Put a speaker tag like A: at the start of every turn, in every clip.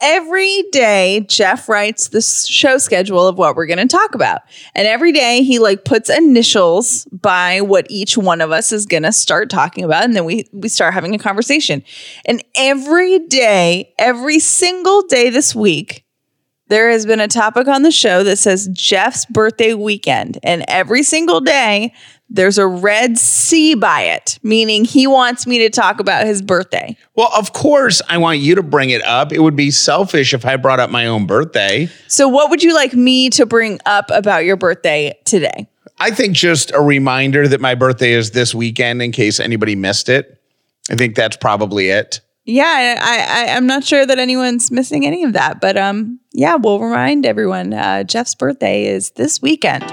A: every day Jeff writes the show schedule of what we're going to talk about. And every day he like puts initials by what each one of us is going to start talking about and then we we start having a conversation. And every day, every single day this week, there has been a topic on the show that says Jeff's birthday weekend. And every single day, there's a red C by it, meaning he wants me to talk about his birthday.
B: Well, of course, I want you to bring it up. It would be selfish if I brought up my own birthday.
A: So, what would you like me to bring up about your birthday today?
B: I think just a reminder that my birthday is this weekend in case anybody missed it. I think that's probably it.
A: Yeah, I, I I'm not sure that anyone's missing any of that, but um, yeah, we'll remind everyone. Uh, Jeff's birthday is this weekend.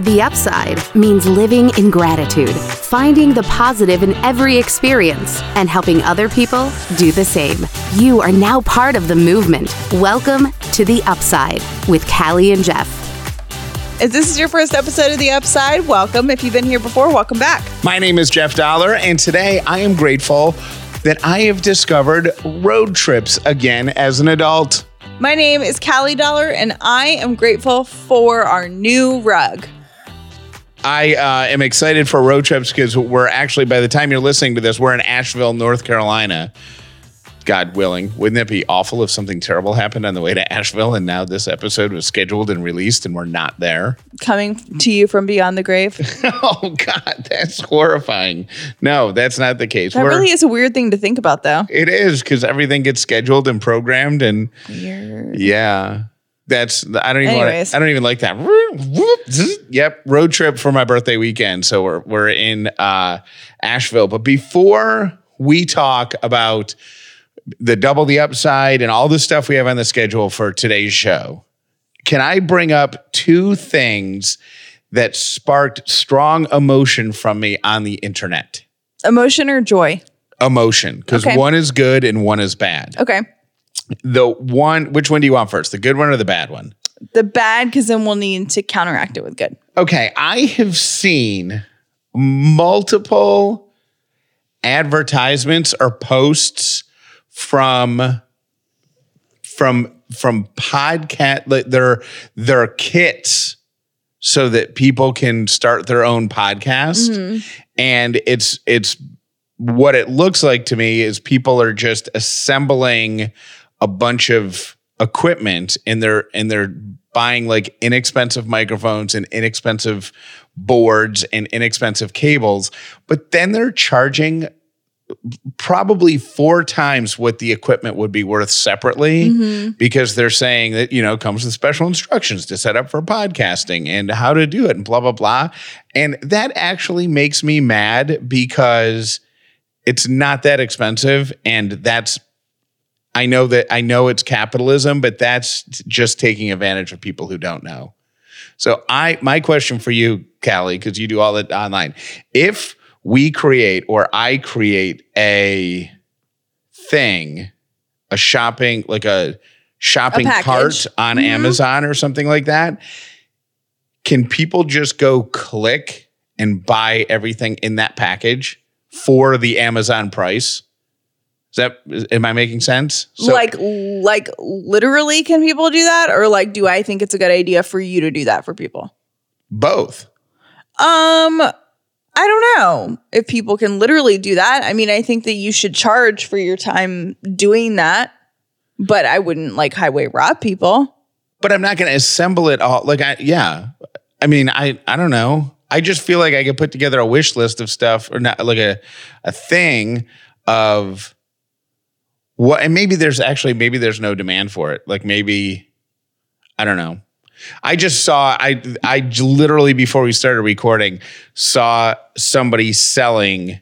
C: The upside means living in gratitude, finding the positive in every experience, and helping other people do the same. You are now part of the movement. Welcome to The Upside with Callie and Jeff.
A: If this is your first episode of The Upside, welcome. If you've been here before, welcome back.
B: My name is Jeff Dollar, and today I am grateful that I have discovered road trips again as an adult.
A: My name is Callie Dollar, and I am grateful for our new rug.
B: I uh, am excited for road trips because we're actually, by the time you're listening to this, we're in Asheville, North Carolina. God willing, wouldn't it be awful if something terrible happened on the way to Asheville and now this episode was scheduled and released and we're not there?
A: Coming to you from beyond the grave.
B: oh, God, that's horrifying. No, that's not the case.
A: That we're, really is a weird thing to think about, though.
B: It is because everything gets scheduled and programmed and.
A: Weird.
B: Yeah. That's I don't even wanna, I don't even like that. Yep, road trip for my birthday weekend. So we're we're in uh, Asheville. But before we talk about the double the upside and all the stuff we have on the schedule for today's show, can I bring up two things that sparked strong emotion from me on the internet?
A: Emotion or joy?
B: Emotion, because okay. one is good and one is bad.
A: Okay
B: the one which one do you want first the good one or the bad one?
A: The bad because then we'll need to counteract it with good.
B: Okay i have seen multiple advertisements or posts from from from podcast like their their kits so that people can start their own podcast mm-hmm. and it's it's what it looks like to me is people are just assembling a bunch of equipment and they're and they're buying like inexpensive microphones and inexpensive boards and inexpensive cables but then they're charging probably four times what the equipment would be worth separately mm-hmm. because they're saying that you know comes with special instructions to set up for podcasting and how to do it and blah blah blah and that actually makes me mad because it's not that expensive and that's I know that I know it's capitalism, but that's just taking advantage of people who don't know. So I my question for you, Callie, because you do all that online. If we create or I create a thing, a shopping, like a shopping a cart on mm-hmm. Amazon or something like that, can people just go click and buy everything in that package for the Amazon price? Is that am I making sense?
A: So, like like literally can people do that or like do I think it's a good idea for you to do that for people?
B: Both.
A: Um I don't know if people can literally do that. I mean, I think that you should charge for your time doing that, but I wouldn't like highway rob people.
B: But I'm not going to assemble it all. Like, I, yeah. I mean, I, I don't know. I just feel like I could put together a wish list of stuff or not like a, a thing of what and maybe there's actually maybe there's no demand for it. Like maybe I don't know. I just saw I I literally before we started recording saw somebody selling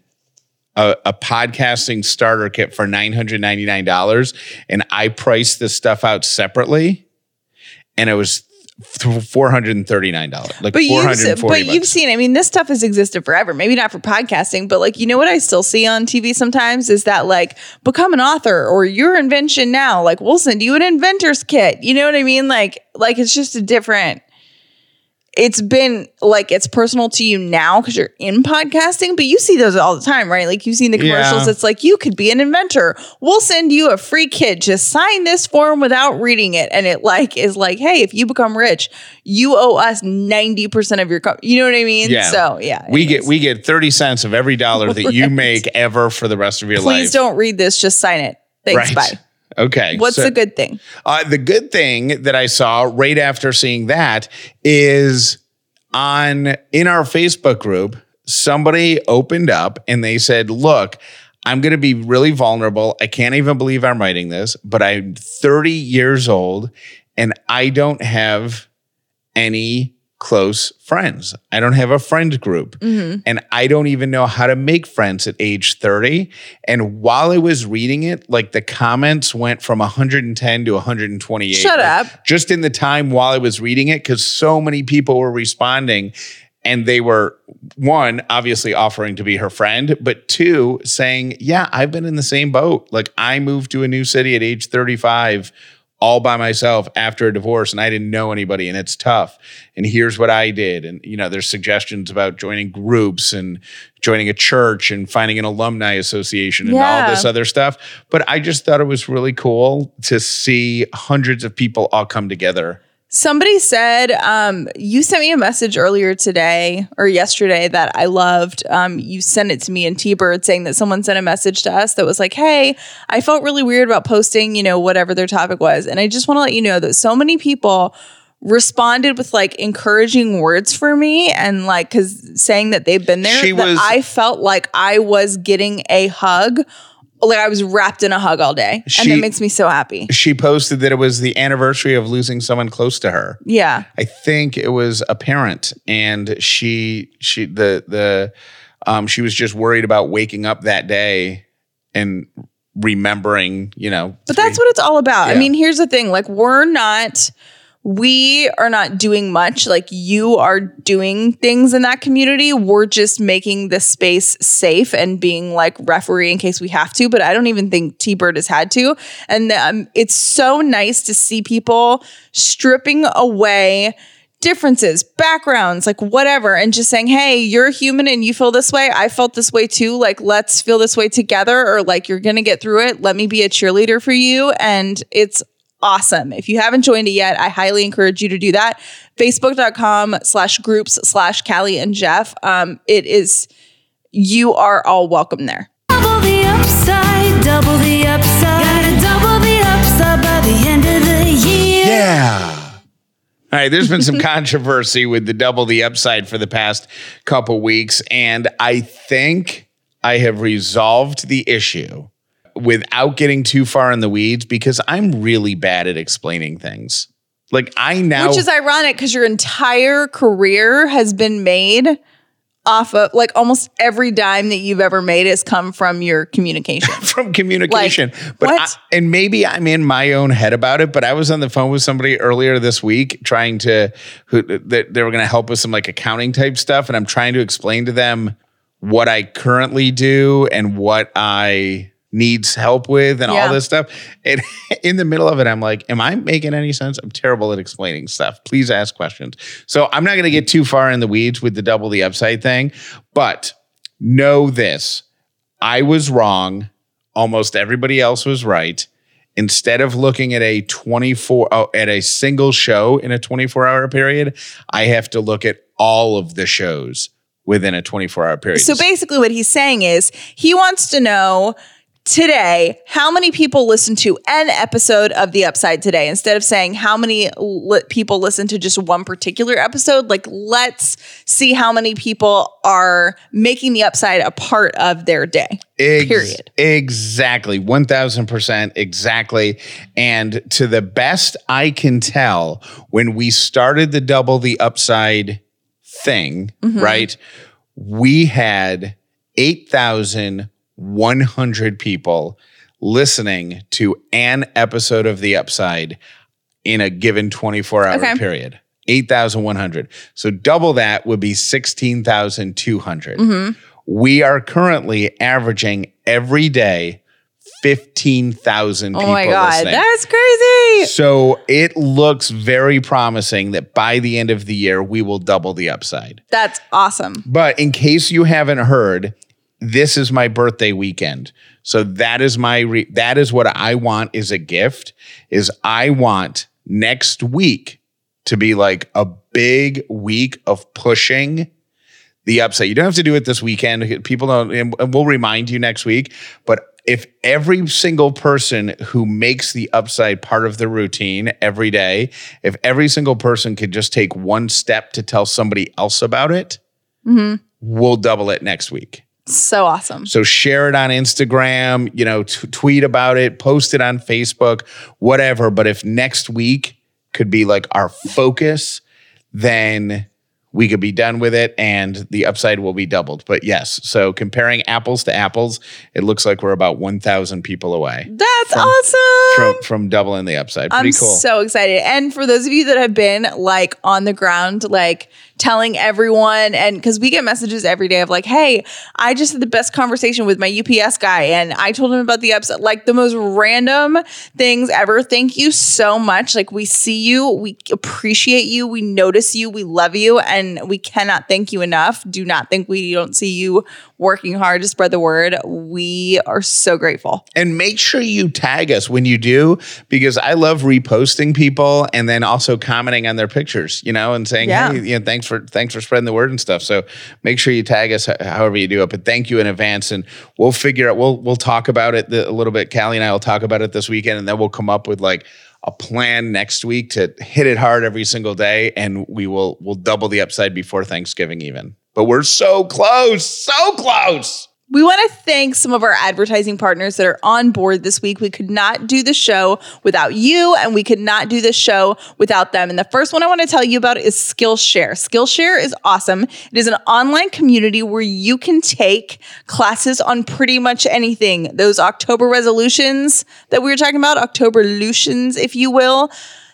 B: a, a podcasting starter kit for nine hundred ninety nine dollars, and I priced this stuff out separately, and it was four hundred and thirty nine dollars. Like but you've, but
A: bucks. you've seen. I mean, this stuff has existed forever. Maybe not for podcasting, but like you know what I still see on TV sometimes is that like become an author or your invention now. Like we'll send you an inventor's kit. You know what I mean? Like like it's just a different. It's been like it's personal to you now because you're in podcasting, but you see those all the time, right? Like you've seen the commercials.
B: Yeah.
A: It's like you could be an inventor. We'll send you a free kit. Just sign this form without reading it, and it like is like, hey, if you become rich, you owe us ninety percent of your. Co-. You know what I mean?
B: Yeah.
A: So yeah,
B: We get we get 30 cents of every dollar that you make ever for the rest of your life.
A: Please don't read this. Just sign it. Thanks.
B: Right.
A: Bye.
B: Okay.
A: What's
B: so-
A: the good thing?
B: Uh, the good thing that I saw right after seeing that is on in our Facebook group, somebody opened up and they said, "Look, I'm going to be really vulnerable. I can't even believe I'm writing this, but I'm 30 years old and I don't have any close friends. I don't have a friend group. Mm-hmm. And I don't even know how to make friends at age 30. And while I was reading it, like the comments went from 110 to 128.
A: Shut
B: Like,
A: up.
B: Just in the time while I was reading it, because so many people were responding and they were one obviously offering to be her friend but two saying yeah i've been in the same boat like i moved to a new city at age 35 all by myself after a divorce and i didn't know anybody and it's tough. And here's what i did and you know there's suggestions about joining groups and joining a church and finding an alumni association and all this other stuff but i just thought it was really cool to see hundreds of people all come together
A: Somebody said, um, you sent me a message earlier today or yesterday that I loved. Um, you sent it to me in T Bird saying that someone sent a message to us that was like, Hey, I felt really weird about posting, you know, whatever their topic was. And I just want to let you know that so many people responded with like encouraging words for me and like, cause saying that they've been there,
B: She
A: that
B: was-
A: I felt like I was getting a hug. Like I was wrapped in a hug all day. and
B: She-
A: that makes me so happy.
B: she posted that it was the anniversary of losing someone close to her
A: Yeah.
B: I think it was a parent, and she she the the um she was just worried about waking up that day and remembering, you know.
A: But that's what it's all about. I
B: Yeah.
A: mean, here's the thing like, we're not, we are not doing much. Like, you are doing things in that community. We're just making the space safe and being like referee in case we have to. But I don't even think T Bird has had to. And um, it's so nice to see people stripping away differences, backgrounds, like whatever, and just saying, hey, you're human and you feel this way. I felt this way too. Like, let's feel this way together, or like, you're going to get through it. Let me be a cheerleader for you. And it's awesome. If you haven't joined it yet, I highly encourage you to do that. Facebook.com slash groups slash Callie and Jeff. Um, it is, you are all welcome there.
D: Double the upside, double the upside. Gotta double the upside by the end of the year.
B: Yeah. All right, there's been some controversy with the double the upside for the past couple weeks, and I think I have resolved the issue without getting too far in the weeds because I'm really bad at explaining things. Like I now
A: Which is ironic because your entire career has been made off of like almost every dime that you've ever made has come from your communication.
B: from communication. but I, and maybe I'm in my own head about it. But I was on the phone with somebody earlier this week trying to who that they were going to help with some like accounting type stuff, and I'm trying to explain to them what I currently do and what I needs help with and
A: Yeah.
B: all this stuff. And in the middle of it, I'm like, am I making any sense? I'm terrible at explaining stuff. Please ask questions. So I'm not going to get too far in the weeds with the double the upside thing, but know this. I was wrong. Almost everybody else was right. Instead of looking at a 24 oh, at a single show in a 24 hour period, I have to look at all of the shows within a 24 hour period.
A: so basically, what he's saying is he wants to know today how many people listen to an episode of The Upside today instead of saying how many li- people listen to just one particular episode. Like, let's see how many people are making The Upside a part of their day.
B: Ex-
A: Period.
B: Exactly. 1000% exactly. And to the best I can tell, when we started the double the upside thing,
A: Mm-hmm.
B: right? We had 8,100 people listening to an episode of the upside in a given 24 hour
A: Okay.
B: period. 8,100. So double that would be 16,200.
A: Mm-hmm.
B: We are currently averaging every day 15,000 people
A: Oh my god,
B: listening.
A: that's crazy.
B: so it looks very promising that by the end of the year, we will double the upside.
A: That's awesome.
B: But in case you haven't heard, this is my birthday weekend. So that is my re- that is what I want is a gift is I want next week to be like a big week of pushing the upside. You don't have to do it this weekend. People don't and we'll remind you next week, but if every single person who makes the upside part of their routine every day, if every single person could just take one step to tell somebody else about it, mm-hmm. we'll double it next week.
A: So awesome.
B: So share it on Instagram, you know, t- tweet about it, post it on Facebook, whatever. But if next week could be like our focus, then we could be done with it and the upside will be doubled. But yes, so comparing apples to apples, it looks like we're about 1,000 people away
A: That's awesome.
B: from, from doubling the upside. Pretty
A: I'm
B: cool.
A: so excited. And for those of you that have been like on the ground, like telling everyone, and because we get messages every day of like, hey, I just had the best conversation with my UPS guy and I told him about the upside, like the most random things ever. Thank you so much. Like, we see you, we appreciate you, we notice you, we love you, and we cannot thank you enough. Do not think we don't see you working hard to spread the word. We are so grateful.
B: And make sure you tag us when you do, because I love reposting people and then also commenting on their pictures, you know, and saying,
A: Yeah.
B: "Hey, you know, thanks for thanks for spreading the word and stuff." So make sure you tag us, however you do it. But thank you in advance, and we'll figure out. We'll we'll talk about it the, a little bit. Callie and I will talk about it this weekend, and then we'll come up with like a plan next week to hit it hard every single day, and we will we'll double the upside before Thanksgiving even. But we're so close, so close.
A: We want to thank some of our advertising partners that are on board this week. We could not do the show without you, and we could not do the show without them. And the first one I want to tell you about is Skillshare. Skillshare is awesome. It is an online community where you can take classes on pretty much anything. Those October resolutions that we were talking about, October lutions, if you will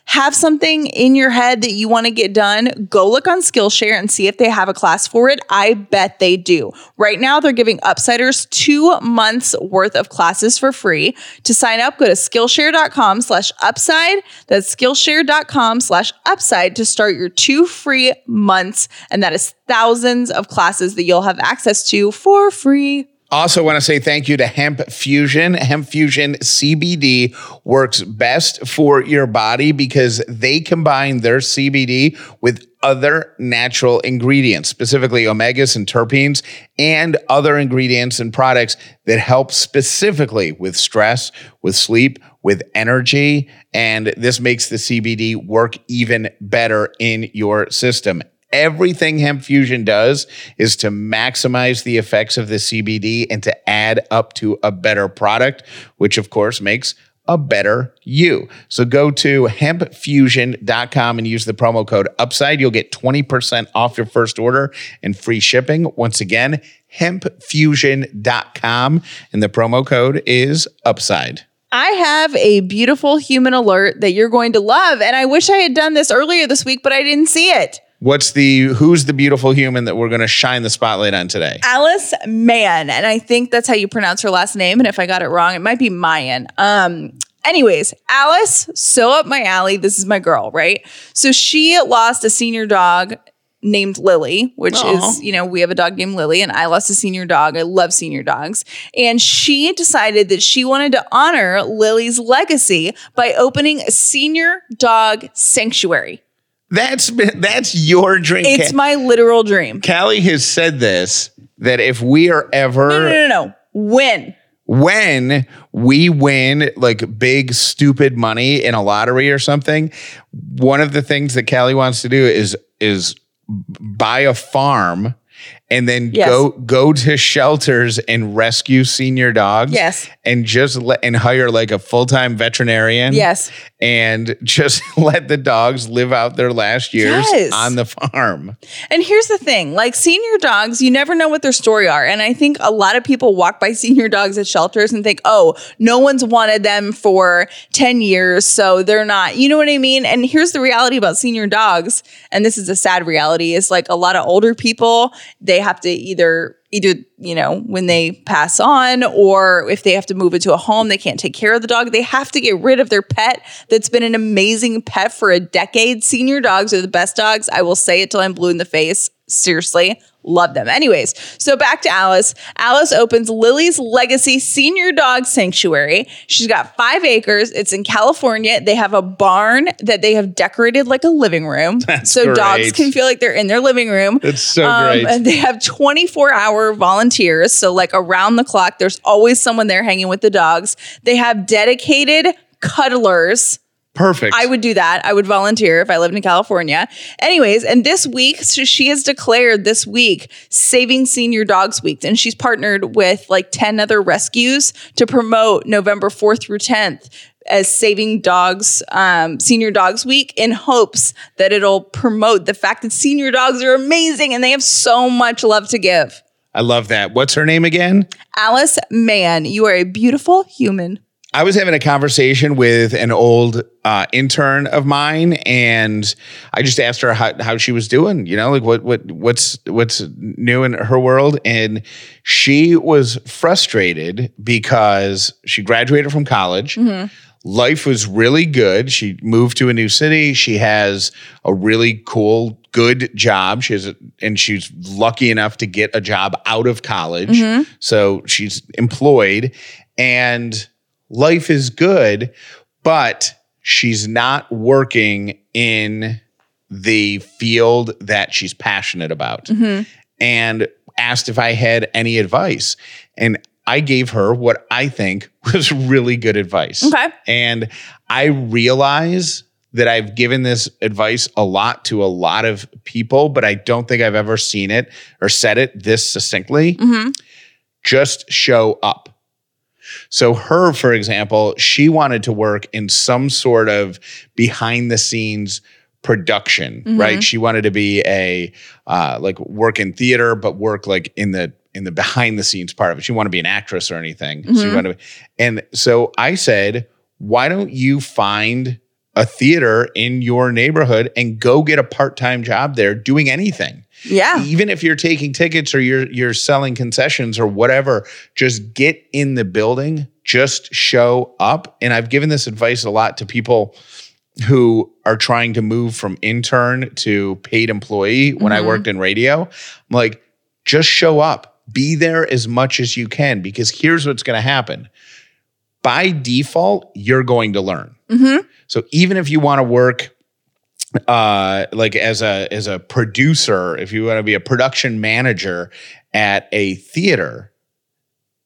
A: have something in your head that you want to get done, go look on Skillshare and see if they have a class for it. I bet they do. Right now, they're giving Upsiders two months worth of classes for free. To sign up, go to Skillshare.com slash upside. That's Skillshare.com slash upside to start your two free months. And that is thousands of classes that you'll have access to for free.
B: Also, want to say thank you to Hemp Fusion. Hemp Fusion CBD works best for your body because they combine their CBD with other natural ingredients, specifically omegas and terpenes, and other ingredients and products that help specifically with stress, with sleep, with energy. And this makes the CBD work even better in your system. Everything Hemp Fusion does is to maximize the effects of the CBD and to add up to a better product, which of course makes a better you. So go to hempfusion.com and use the promo code UPSIDE. You'll get 20% off your first order and free shipping. Once again, hempfusion.com and the promo code is UPSIDE.
A: I have a beautiful human alert that you're going to love. And I wish I had done this earlier this week, but I didn't see it.
B: What's the who's the beautiful human that we're going to shine the spotlight on today?
A: Alice Mann. And I think that's how you pronounce her last name. And if I got it wrong, it might be Mayan. Um, anyways, Alice, so up my alley. This is my girl, right? So she lost a senior dog named Lily, which
B: Aw.
A: is, you know, we have a dog named Lily, and I lost a senior dog. I love senior dogs. And she decided that she wanted to honor Lily's legacy by opening a senior dog sanctuary.
B: That's been, that's your dream.
A: It's
B: Ca-
A: my literal dream.
B: Callie has said this that if we are ever
A: No, no, no, no. When?
B: when we win like big stupid money in a lottery or something, one of the things that Callie wants to do is is buy a farm and then
A: Yes.
B: go go to shelters and rescue senior dogs.
A: Yes.
B: And just let and hire like a full-time veterinarian.
A: Yes.
B: And just let the dogs live out their last years
A: Yes.
B: on the farm.
A: And here's the thing like senior dogs, you never know what their story are. And I think a lot of people walk by senior dogs at shelters and think, oh, no one's wanted them for 10 years. So they're not, you know what I mean? And here's the reality about senior dogs. And this is a sad reality is like a lot of older people, they they have to either either you know when they pass on or if they have to move into a home they can't take care of the dog they have to get rid of their pet that's been an amazing pet for a decade. Senior dogs are the best dogs. I will say it till i'm blue in the face. Seriously love them anyways so back to alice alice opens lily's legacy senior dog sanctuary she's got five acres it's in california they have a barn that they have decorated like a living room
B: That's
A: so dogs can feel like they're in their living room
B: That's so
A: Um,
B: great.
A: and they have 24 hour volunteers. So, like around the clock, there's always someone there hanging with the dogs. They have dedicated cuddlers.
B: Perfect.
A: I would do that. I would volunteer if I lived in California. Anyways, and this week, so she has declared this week Saving Senior Dogs Week, and she's partnered with like 10 other rescues to promote November 4th through 10th as Saving Dogs, um, Senior Dogs Week in hopes that it'll promote the fact that senior dogs are amazing and they have so much love to give.
B: I love that. What's her name again?
A: Alice Mann, you are a beautiful human.
B: I was having a conversation with an old uh, intern of mine, and I just asked her how, how she was doing. You know, like what what what's what's new in her world, and she was frustrated because she graduated from college. Life was really good. She moved to a new city. She has a really cool, good job. She has, a, and she's lucky enough to get a job out of college. So she's employed, and life is good, but she's not working in the field that she's passionate about. Mm-hmm. And asked if I had any advice. And I gave her what I think was really good advice.
A: Okay.
B: And I realize that I've given this advice a lot to a lot of people, but I don't think I've ever seen it or said it this succinctly. Mm-hmm. Just show up. So, her, for example, she wanted to work in some sort of behind the scenes production, right? She wanted to be a uh, like work in theater, but work like in the in the behind the scenes part of it. She wanted to be an actress or anything. She wanted to, and so I said, why don't you find a theater in your neighborhood and go get a part time job there doing anything?
A: Yeah.
B: even if you're taking tickets or you're you're selling concessions or whatever, just get in the building, just show up. And I've given this advice a lot to people who are trying to move from intern to paid employee when I mm-hmm. worked in radio. I'm like, just show up. Be there as much as you can because here's what's going to happen. By default, you're going to learn. So even if you want to work uh like as a as a producer if you want to be a production manager at a theater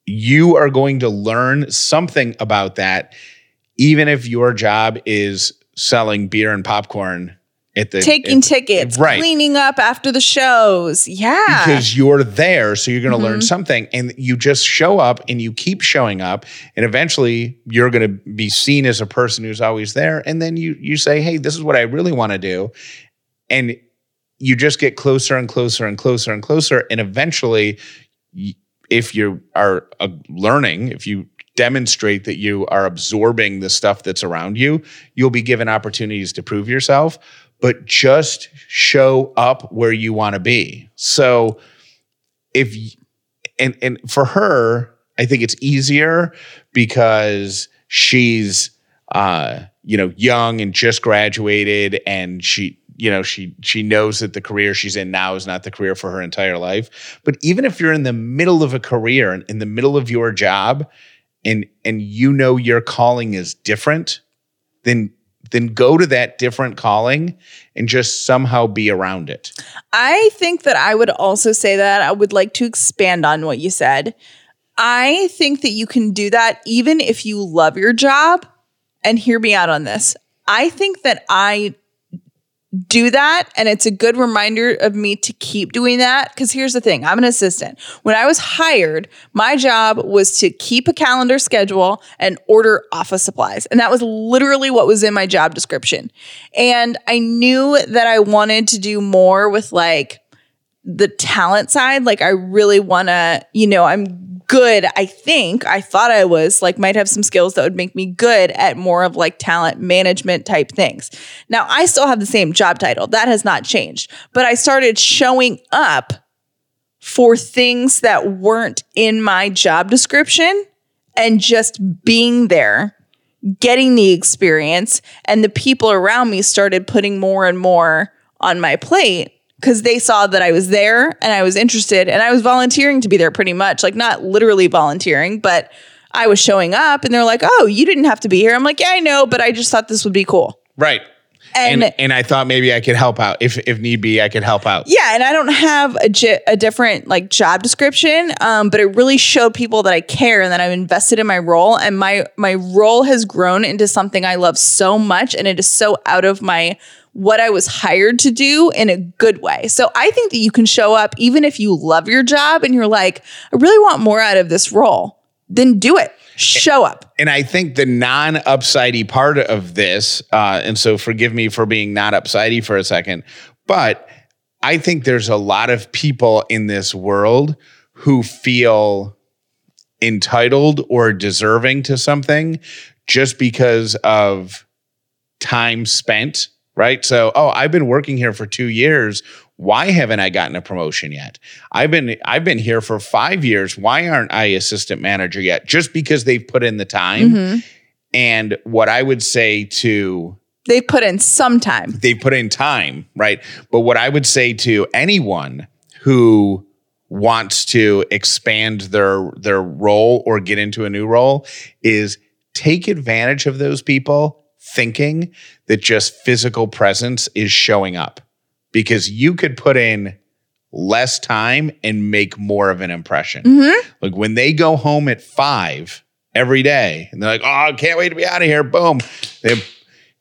B: you are going to learn something about that even if your job is selling beer and popcorn at the
A: Taking
B: at-
A: tickets,
B: right
A: cleaning up after the shows. Yeah.
B: because you're there so you're going to
A: Mm-hmm.
B: learn something and you just show up and you keep showing up and eventually you're going to be seen as a person who's always there and then you you say hey this is what i really want to do and you just get closer and closer and closer and closer and eventually if you are uh, learning if you demonstrate that you are absorbing the stuff that's around you you'll be given opportunities to prove yourself but just show up where you want to be. So if and and for her i think it's easier because she's uh you know young and just graduated and she you know she she knows that the career she's in now is not the career for her entire life. But even if you're in the middle of a career and in the middle of your job and and you know your calling is different then then go to that different calling and just somehow be around it
A: I think that I would also say that I would like to expand on what you said. I think that you can do that even if you love your job. And hear me out on this. I think that I do that. And it's a good reminder of me to keep doing that. Because here's the thing i'm an assistant. When i was hired my job was to keep a calendar schedule and order office supplies. And that was literally what was in my job description. And i knew that i wanted to do more with like the talent side. Like i really want to you know i'm good i think i thought i was like might have some skills that would make me good at more of like talent management type things. Now i still have the same job title. That has not changed. But i started showing up for things that weren't in my job description and just being there, getting the experience, and the people around me started putting more and more on my plate because they saw that I was there and I was interested and I was volunteering to be there pretty much, like not literally volunteering, but I was showing up and they're like, "Oh, you didn't have to be here." I'm like, "Yeah, I know, but I just thought this would be cool."
B: Right.
A: And,
B: And and I thought maybe I could help out if if need be I could help out.
A: yeah, and I don't have a a different like job description, um, but it really showed people that I care and that I'm invested in my role, and my my role has grown into something I love so much, and it is so out of my what I was hired to do in a good way. So I think that you can show up even if you love your job and you're like, I really want more out of this role. Then do it. Show up.
B: And I think the non upsidey part of this, uh, and so forgive me for being not upsidey for a second, but I think there's a lot of people in this world who feel entitled or deserving to something just because of time spent, right? So, oh, I've been working here for 2 years. Why haven't I gotten a promotion yet? I've been I've been here for 5 years. Why aren't I assistant manager yet? Just because they've put in the time. Mm-hmm. And what I would say to
A: They put in some time.
B: they put in time, right? But what I would say to anyone who wants to expand their their role or get into a new role is take advantage of those people thinking that just physical presence is showing up because you could put in less time and make more of an impression. Mm-hmm. Like when they go home at 5 every day and they're like, "Oh, I can't wait to be out of here." Boom. They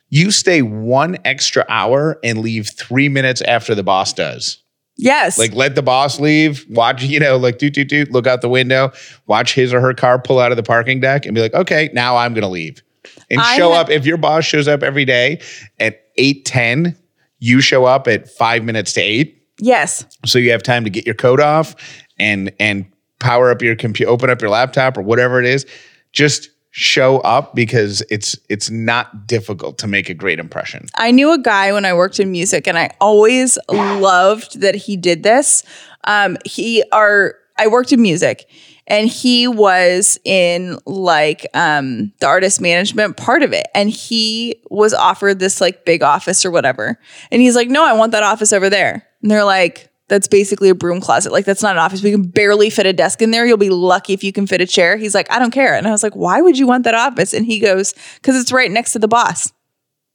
B: you stay one extra hour and leave three minutes after the boss does.
A: Yes.
B: Like let the boss leave, watch, you know, like doot, doot, doot, look out the window, watch his or her car pull out of the parking deck and be like, okay, now I'm going to leave. And
A: I
B: show up. If your boss shows up every day at 8.10, you show up at five minutes to eight.
A: yes.
B: So you have time to get your coat off and, and power up your computer, open up your laptop or whatever it is. Just show up because it's, it's not difficult to make a great impression.
A: I knew a guy when I worked in music, and I always loved that he did this. Um, he are I worked in music, and he was in like um, the artist management part of it, and he was offered this like big office or whatever, and he's like, "No, I want that office over there," and they're like. That's basically a broom closet. Like that's not an office. We can barely fit a desk in there. You'll be lucky if you can fit a chair. He's like, I don't care. And I was like, why would you want that office? And he goes, because it's right next to the boss.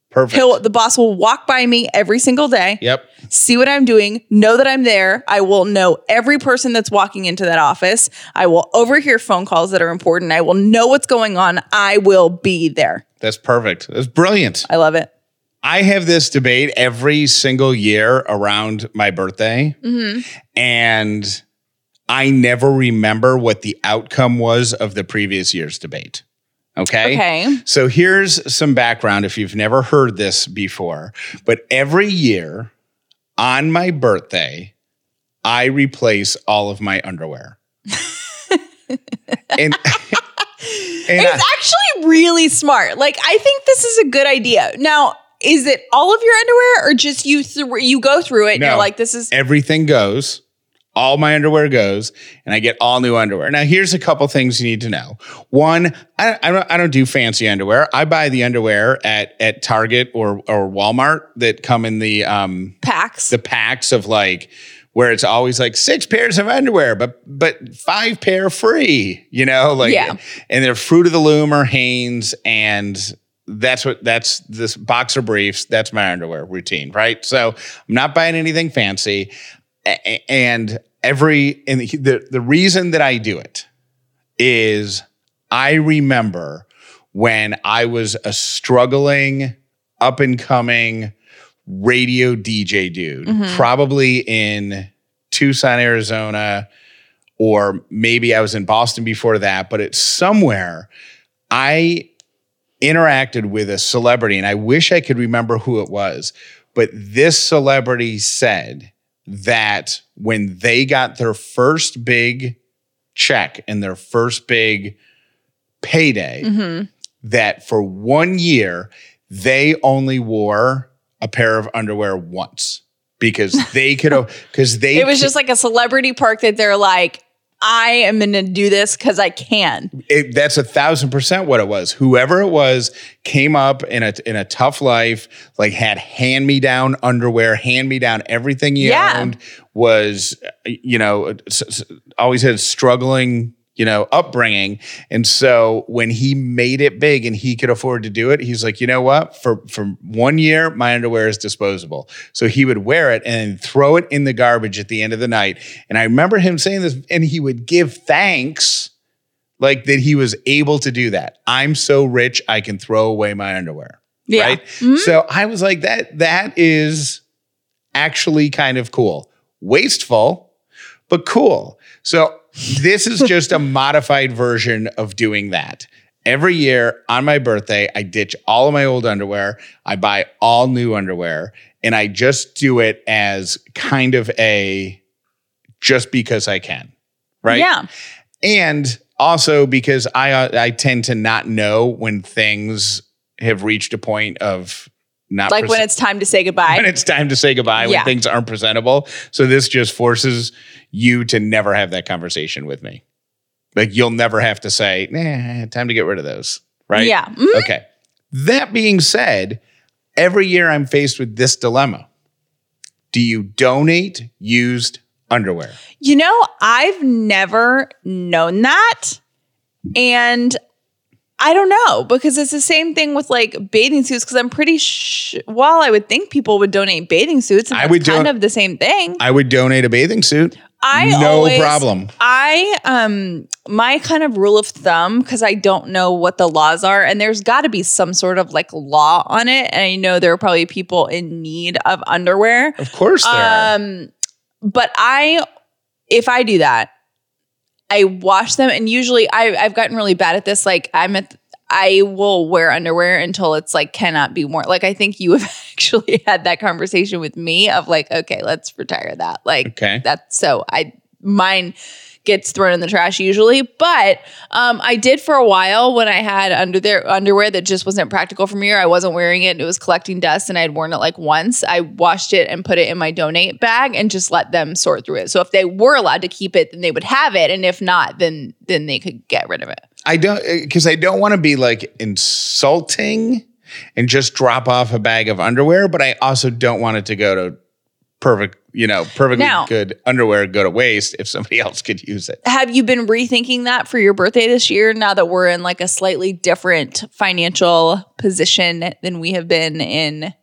B: Perfect.
A: He'll the boss will walk by me every single day,
B: yep.
A: see what I'm doing, know that I'm there. I will know every person that's walking into that office. I will overhear phone calls that are important. I will know what's going on. I will be there.
B: That's perfect. That's brilliant.
A: I love it.
B: I have this debate every single year around my birthday. Mm-hmm. And I never remember what the outcome was of the previous year's debate. Okay.
A: Okay.
B: So here's some background if you've never heard this before. But every year on my birthday, I replace all of my underwear. and and I-
A: It's actually really smart. Like I think this is a good idea. Now, is it all of your underwear or just you th- you go through it and
B: No.
A: you're like this is
B: everything goes. All my underwear goes, and I get all new underwear. Now, here's a couple things you need to know. One, I, I, don't, I don't do fancy underwear. I buy the underwear at at Target or or Walmart that come in the um
A: packs?
B: the packs of like where it's always like six pairs of underwear, but but five pair free. You know, like
A: Yeah.
B: and they're Fruit of the Loom or Hanes, and that's what that's this boxer briefs. That's my underwear routine, right? So I'm not buying anything fancy, and every and the the reason that I do it is I remember when I was a struggling up and coming radio DJ dude, mm-hmm. probably in Tucson, Arizona, or maybe I was in Boston before that, but it's somewhere I interacted with a celebrity, and I wish I could remember who it was, but this celebrity said that when they got their first big check and their first big payday, mm-hmm. that for one year, they only wore a pair of underwear once. because they could have because they
A: It was just like a celebrity perk that they're like, I am going to do this because I can.
B: it, that's a thousand percent what it was. Whoever it was came up in a in a tough life, like had hand me down underwear, hand me down everything you
A: Yeah.
B: owned. Was uh, you know always had struggling you know upbringing, and so when he made it big and he could afford to do it, he's like, you know what? For for one year, my underwear is disposable, so he would wear it and throw it in the garbage at the end of the night. And I remember him saying this, and he would give thanks like that he was able to do that. I'm so rich I can throw away my underwear.
A: Yeah.
B: Right? Mm-hmm. So I was like that that is actually kind of cool. Wasteful, but cool. So this is just a modified version of doing that. Every year on my birthday, I ditch all of my old underwear. I buy all new underwear and I just do it as kind of a just because I can. Right?
A: Yeah.
B: and also because I uh, I tend to not know when things have reached a point of not
A: Like when it's time to say goodbye.
B: when it's time to say goodbye
A: Yeah.
B: when things aren't presentable. So this just forces you to never have that conversation with me. Like you'll never have to say, "Nah, time to get rid of those." Right?
A: Yeah. Mhm.
B: Okay. That being said, every year I'm faced with this dilemma. Do you donate used underwear?
A: You know, I've never known that. And I don't know because it's the same thing with like bathing suits. Because I'm pretty sure, while I would think people would donate bathing suits, and
B: I would
A: kind
B: don-
A: of the same thing.
B: I would donate a bathing suit.
A: I
B: no
A: always-
B: problem.
A: I um my kind of rule of thumb because I don't know what the laws are, and there's got to be some sort of like law on it. And I know there are probably people in need of underwear.
B: Of course there are.
A: Um, but I, if I do that, I wash them, and usually I, I've gotten really bad at this. Like I'm at, I will wear underwear until it's like cannot be worn. Like I think you have actually had that conversation with me of like, okay, let's retire that. Like
B: Okay.
A: that's so I mine gets thrown in the trash usually. But um, I did for a while when I had under there underwear that just wasn't practical for me or I wasn't wearing it and it was collecting dust and I had worn it like once. I washed it and put it in my donate bag and just let them sort through it. So if they were allowed to keep it, then they would have it. And if not, then then they could get rid of it.
B: I don't because I don't want to be like insulting and just drop off a bag of underwear, but I also don't want it to go to perfect, you know, perfectly
A: Now-
B: good underwear go to waste if somebody else could use it.
A: Have you been rethinking that for your birthday this year now that we're in like a slightly different financial position than we have been in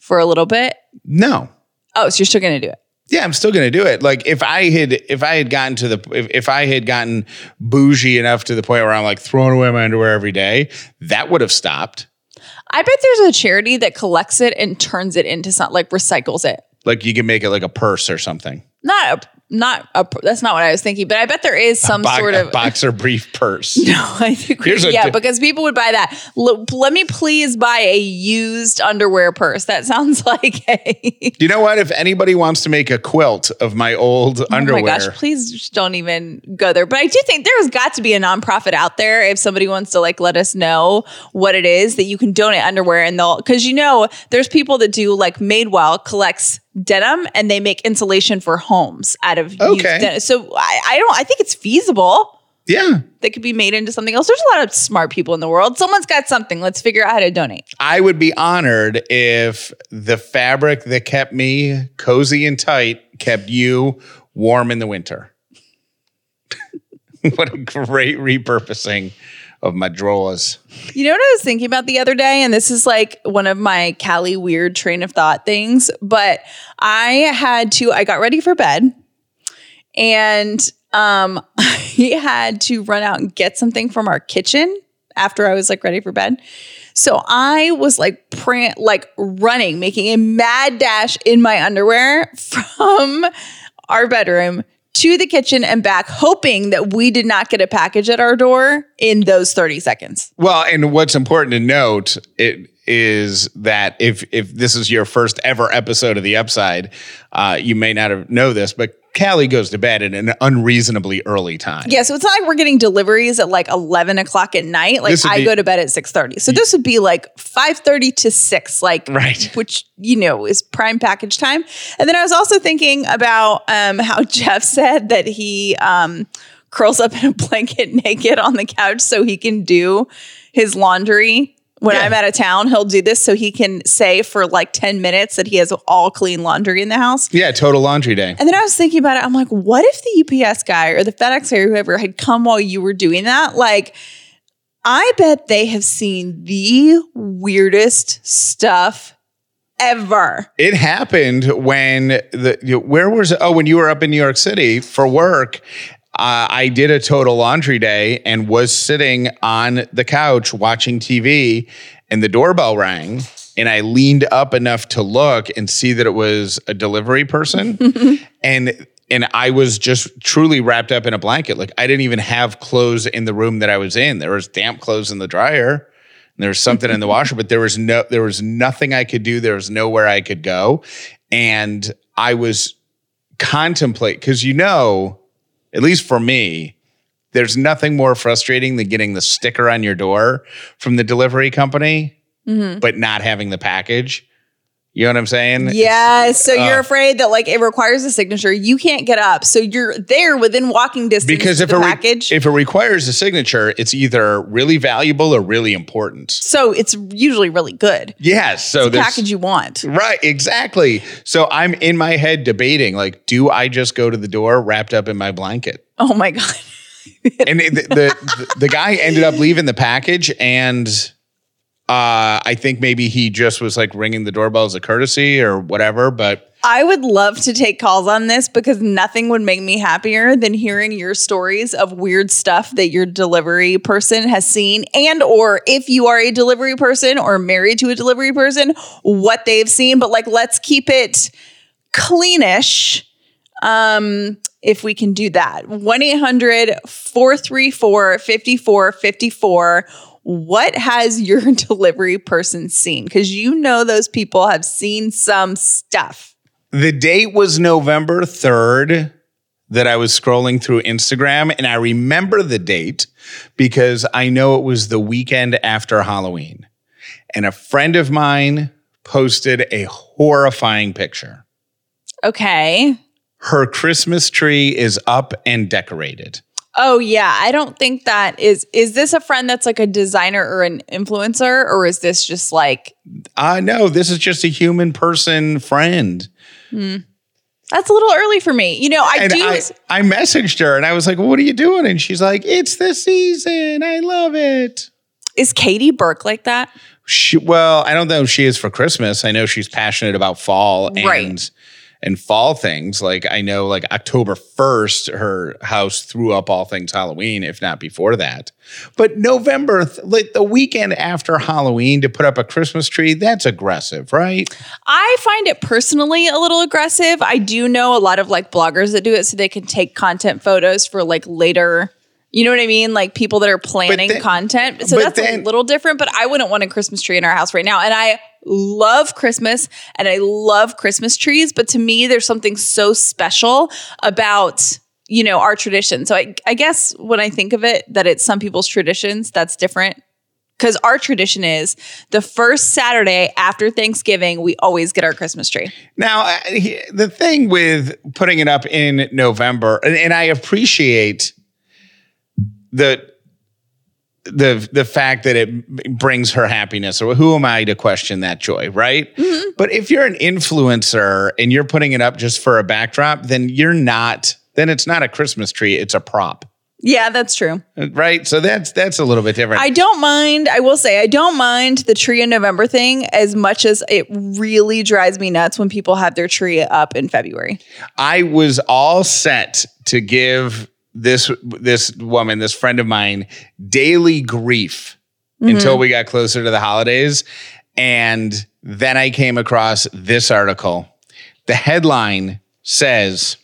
A: for a little bit?
B: No.
A: Oh, so you're still going to do it.
B: Yeah, I'm still going to do it. Like if I had if I had gotten to the if, if I had gotten bougie enough to the point where I'm like throwing away my underwear every day, that would have stopped.
A: I bet there's a charity that collects it and turns it into something like recycles it.
B: Like you can make it like a purse or something.
A: Not a, not a, that's not what I was thinking, but I bet there is some
B: Bo-
A: sort of
B: boxer brief purse.
A: No, I think we, yeah, because people would buy that. L- let me please buy a used underwear purse. That sounds like a Do
B: You know what? If anybody wants to make a quilt of my old underwear,
A: Oh my gosh, please don't even go there. But I do think there's got to be a nonprofit out there if somebody wants to like let us know what it is that you can donate underwear and they'll because you know there's people that do like Madewell collects denim and they make insulation for homes out of used
B: Okay.
A: denim. So I, I don't I think it's feasible.
B: yeah,
A: That could be made into something else. There's a lot of smart people in the world. Someone's got something. Let's figure out how to donate.
B: I would be honored if the fabric that kept me cozy and tight kept you warm in the winter. what a great repurposing of my drawers.
A: You know what I was thinking about the other day? And this is like one of my Callie weird train of thought things, but I had to, I got ready for bed and um he had to run out and get something from our kitchen after I was like ready for bed. So I was like pran- like running, making a mad dash in my underwear from our bedroom to the kitchen and back, hoping that we did not get a package at our door in those 30 seconds.
B: Well, and what's important to note, it is that if if this is your first ever episode of the Upside, uh, you may not have know this, but Callie goes to bed at an unreasonably early time.
A: Yeah, so it's not like we're getting deliveries at like eleven o'clock at night. Like I
B: be-
A: go to bed at six thirty. So this would be like five thirty to six, like
B: Right.
A: which you know is prime package time. And then I was also thinking about um, how Jeff said that he um, curls up in a blanket naked on the couch so he can do his laundry. When
B: Yeah.
A: I'm out of town, he'll do this so he can say for like 10 minutes that he has all clean laundry in the house.
B: Yeah, total laundry day.
A: And then I was thinking about it. I'm like, what if the UPS guy or the FedEx guy or whoever had come while you were doing that? Like, I bet they have seen the weirdest stuff ever.
B: It happened when the where was oh when you were up in New York City for work. Uh, I did a total laundry day and was sitting on the couch watching TV, and the doorbell rang. And I leaned up enough to look and see that it was a delivery person, and and I was just truly wrapped up in a blanket. Like I didn't even have clothes in the room that I was in. There was damp clothes in the dryer. And there was something in the washer, but there was no, there was nothing I could do. There was nowhere I could go, and I was contemplate because you know, at least for me, there's nothing more frustrating than getting the sticker on your door from the delivery company, mm-hmm. but not having the package. You know what I'm saying?
A: Yeah. So you're
B: uh,
A: afraid that like it requires a signature. You can't get up. So you're there within walking distance
B: Because if
A: the
B: it, re-
A: package.
B: if it requires a signature, it's either really valuable or really important.
A: so it's usually really good.
B: Yes. So
A: The package you want.
B: Right, exactly. So I'm in my head debating like, do I just go to the door wrapped up in my blanket?
A: Oh my God.
B: And it- the, the the guy ended up leaving the package, and uh, I think maybe he just was like ringing the doorbell as a courtesy or whatever. But
A: I would love to take calls on this because nothing would make me happier than hearing your stories of weird stuff that your delivery person has seen and or if you are a delivery person or married to a delivery person, what they've seen, but like let's keep it cleanish um if we can do that 1-800-434-5454 what has your delivery person seen because you know those people have seen some stuff
B: the date was November 3rd that I was scrolling through Instagram. And I remember the date because I know it was the weekend after Halloween. And a friend of mine posted a horrifying picture.
A: okay
B: Her Christmas tree is up and decorated.
A: Oh yeah i don't think that is is this a friend that's like a designer or an influencer or is this just like
B: Uh, no, this is just a human person friend.
A: that's a little early for me you know i
B: And
A: do
B: I, I messaged her and I was like, What are you doing? And she's like, It's the season. I love it.
A: is katie burke like that
B: She, well, I don't know if she is for Christmas. I know she's passionate about fall and
A: Right.
B: and fall things. Like I know, like October first, her house threw up all things Halloween, if not before that. But November, th- like the weekend after Halloween, to put up a Christmas tree, that's aggressive, right?
A: I find it personally a little aggressive. I do know a lot of like bloggers that do it so they can take content photos for like later. You know what I mean? Like people that are planning
B: then-
A: content. So that's a little different, but I wouldn't want a Christmas tree in our house right now. And I love Christmas and I love Christmas trees, but to me, there's something so special about you know our tradition. So I, I guess when I think of it, that it's some people's traditions, that's different because our tradition is the first Saturday after Thanksgiving, we always get our Christmas tree.
B: Now, the thing with putting it up in November, and, and I appreciate the the the fact that it brings her happiness. Or who am I to question that joy, right? Mm-hmm. But if you're an influencer and you're putting it up just for a backdrop, then you're not. Then it's not a Christmas tree; it's a prop,
A: Yeah, that's true.
B: Uh, right? So that's that's a little bit different.
A: I don't mind, I will say, I don't mind the tree in November thing as much as it really drives me nuts when people have their tree up in February.
B: I was all set to give this this woman, this friend of mine, daily grief until mm-hmm. we got closer to the holidays. And then I came across this article. The headline says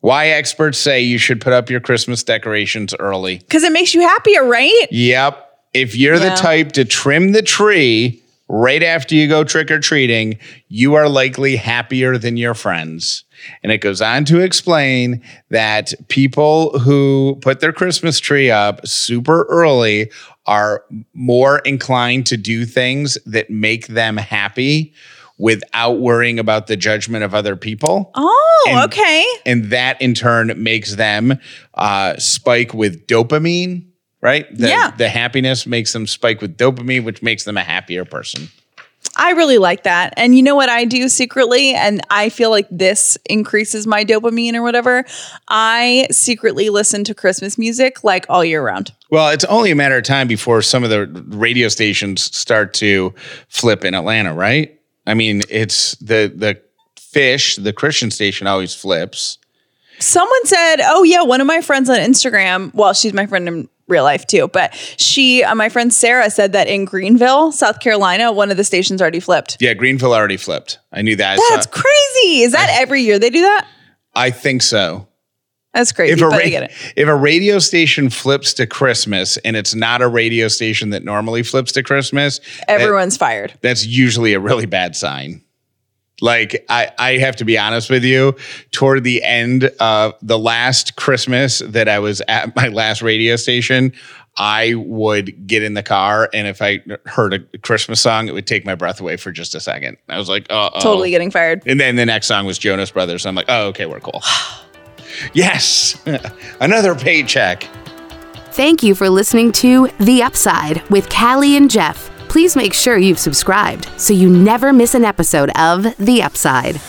B: Why experts say you should put up your Christmas decorations early.
A: Because it makes you happier, right?
B: Yep. if you're
A: Yeah.
B: the type to trim the tree right after you go trick or treating, you are likely happier than your friends. And it goes on to explain that people who put their Christmas tree up super early are more inclined to do things that make them happy without worrying about the judgment of other people
A: Oh,
B: And-
A: okay.
B: and that in turn makes them uh, spike with dopamine, right? The,
A: Yeah.
B: The happiness makes them spike with dopamine, which makes them a happier person.
A: I really like that. And you know what I do secretly? And I feel like this increases my dopamine or whatever. I secretly listen to Christmas music like all year round.
B: Well, it's only a matter of time before some of the radio stations start to flip in Atlanta, right? I mean, it's the the fish, the Christian station always flips.
A: Someone said, "Oh yeah, one of my friends on Instagram. Well, she's my friend in real life too, but she, uh, my friend Sarah, said that in Greenville, South Carolina, one of the stations already flipped.
B: Yeah, Greenville already flipped. I knew that.
A: That's crazy. Is that every year they do that?
B: I think so.
A: That's crazy.
B: if a, ra-
A: I get it.
B: if a radio station flips to Christmas and it's not a radio station that normally flips to Christmas, that-
A: Everyone's fired.
B: that's usually a really bad sign. Like I, I have to be honest with you. Toward the end of the last Christmas that I was at my last radio station, I would get in the car, and if I heard a Christmas song, it would take my breath away for just a second. I was like, "Oh,
A: Totally getting fired.
B: and then the next song was Jonas Brothers. I'm like, oh, okay, we're cool. yes, another paycheck.
C: Thank you for listening to The Upside with Callie and Jeff. Please make sure you've subscribed so you never miss an episode of The Upside.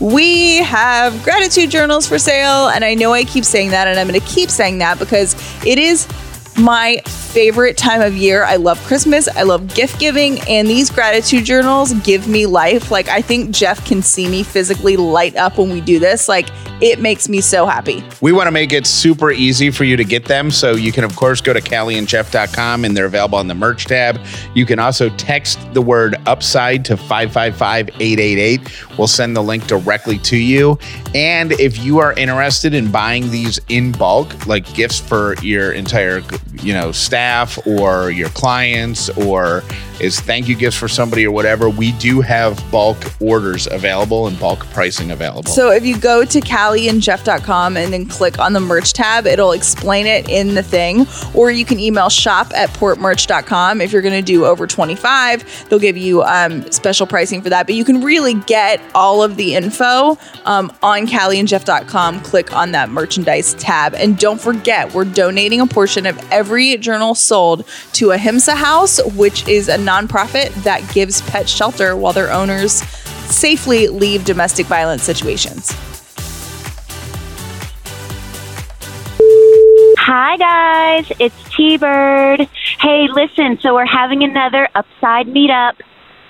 A: We have gratitude journals for sale, and I know I keep saying that, and I'm going to keep saying that because it is my favorite time of year. I love Christmas, I love gift giving, and these gratitude journals give me life. Like, I think Jeff can see me physically light up when we do this. Like, it makes me so happy.
B: We want to make it super easy for you to get them. So you can, of course, go to callieandjeff.com and they're available on the merch tab. You can also text the word upside to 555 888. We'll send the link directly to you. And if you are interested in buying these in bulk, like gifts for your entire you know staff or your clients or is thank you gifts for somebody or whatever we do have bulk orders available and bulk pricing available
A: So if you go to callieandjeff.com and then click on the merch tab, it'll explain it in the thing. Or you can email shop at portmerch.com. If you're going to do over 25, they'll give you um, special pricing for that. But you can really get all of the info um, on callieandjeff.com. Click on that merchandise tab. And don't forget, we're donating a portion of every journal sold to Ahimsa House, which is a nonprofit that gives pet shelter while their owners safely leave domestic violence situations.
E: Hi guys, it's T Bird. Hey, listen, so we're having another Upside meetup.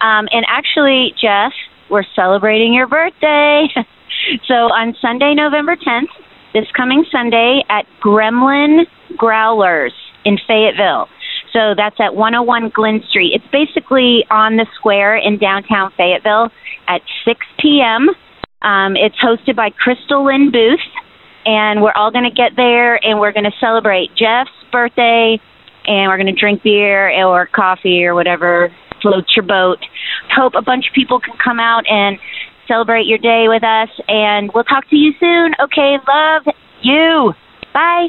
E: Um, and actually, Jeff, we're celebrating your birthday. so on Sunday, November 10th, this coming Sunday at Gremlin Growlers in Fayetteville. So that's at 101 Glen Street. It's basically on the square in downtown Fayetteville at 6 p.m. Um, it's hosted by Crystal Lynn Booth and we're all going to get there and we're going to celebrate Jeff's birthday and we're going to drink beer or coffee or whatever floats your boat. Hope a bunch of people can come out and celebrate your day with us and we'll talk to you soon. Okay, love you. Bye.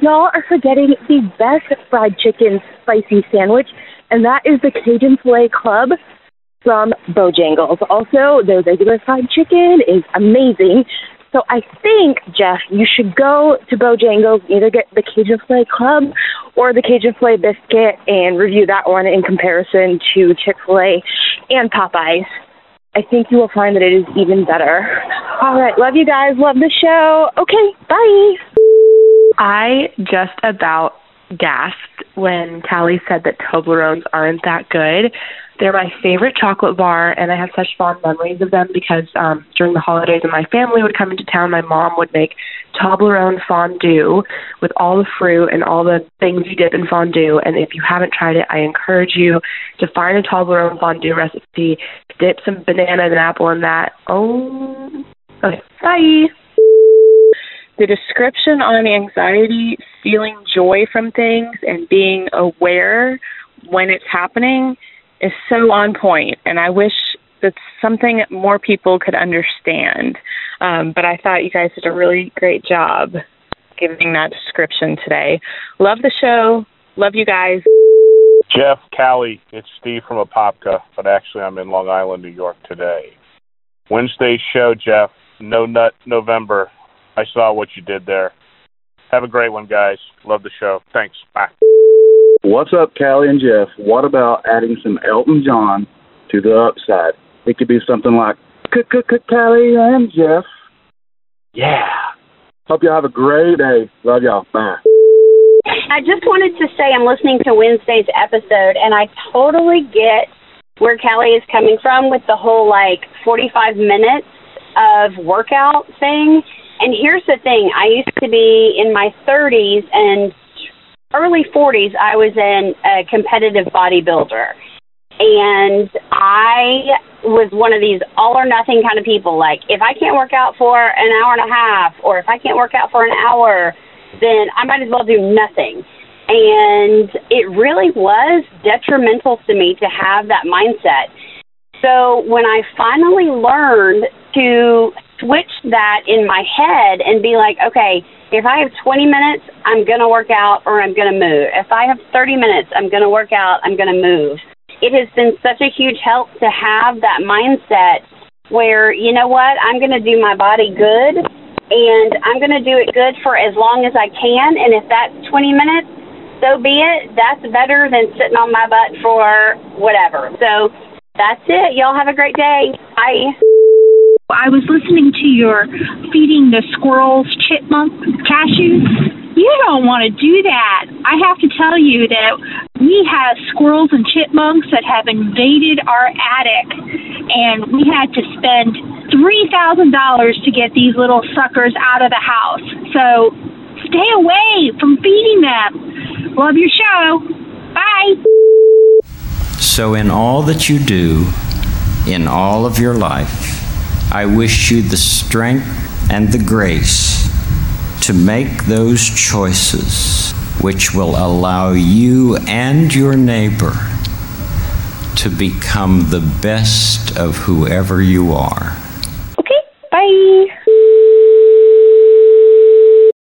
F: Y'all are forgetting the best fried chicken spicy sandwich, and that is the Cajun Filet Club from Bojangles. Also, their regular fried chicken is amazing. So I think, Jeff, you should go to Bojangles, either get the Cajun Filet Club or the Cajun Filet Biscuit and review that one in comparison to Chick fil A and Popeyes. I think you will find that it is even better. All right, love you guys. Love the show. Okay, bye.
G: I just about
F: gasped when Callie said that Toblerones aren't that good. They're my favorite chocolate bar, and I have such fond memories of them because um, during the holidays, when my family would come into town, my mom would make Toblerone fondue with all the fruit and all the things you dip in fondue. And if you haven't tried it, I encourage you to find a Toblerone fondue recipe, dip some banana and apple in that. Oh, okay, bye.
G: The description on anxiety, feeling joy from things, and being aware when it's happening is so on point, and I wish that's something more people could understand. Um, but I thought you guys did a really great job giving that description today. Love the show. Love you guys.
H: Jeff, Callie, it's Steve from Apopka, but actually I'm in Long Island, New York today. Wednesday's show, Jeff. No Nut November. I saw what you did there. Have a great one, guys. Love the show. Thanks. Bye.
I: What's up, Callie and Jeff? What about adding some Elton John to the upside? It could be something like Callie and Jeff. Yeah. Hope y'all have a great day. Love y'all. Bye.
J: I just wanted to say I'm listening to Wednesday's episode, and I totally get where Callie is coming from with the whole like 45 minutes of workout thing. And here's the thing I used to be in my 30s and early 40s, I was in a competitive bodybuilder. And I was one of these all or nothing kind of people. Like, if I can't work out for an hour and a half, or if I can't work out for an hour, then I might as well do nothing. And it really was detrimental to me to have that mindset. So when I finally learned to switch that in my head and be like, okay, if I have 20 minutes, I'm going to work out or I'm going to move. If I have 30 minutes, I'm going to work out, I'm going to move. It has been such a huge help to have that mindset where, you know what, I'm going to do my body good and I'm going to do it good for as long as I can. And if that's 20 minutes, so be it. That's better than sitting on my butt for whatever. So that's it. Y'all have a great day. Bye.
K: I was listening to your feeding the squirrels chipmunk cashews. You don't want to do that. I have to tell you that we have squirrels and chipmunks that have invaded our attic, and we had to spend $3,000 to get these little suckers out of the house. So stay away from feeding them. Love your show. Bye.
L: So, in all that you do, in all of your life, I wish you the strength and the grace to make those choices which will allow you and your neighbor to become the best of whoever you are. Okay, bye.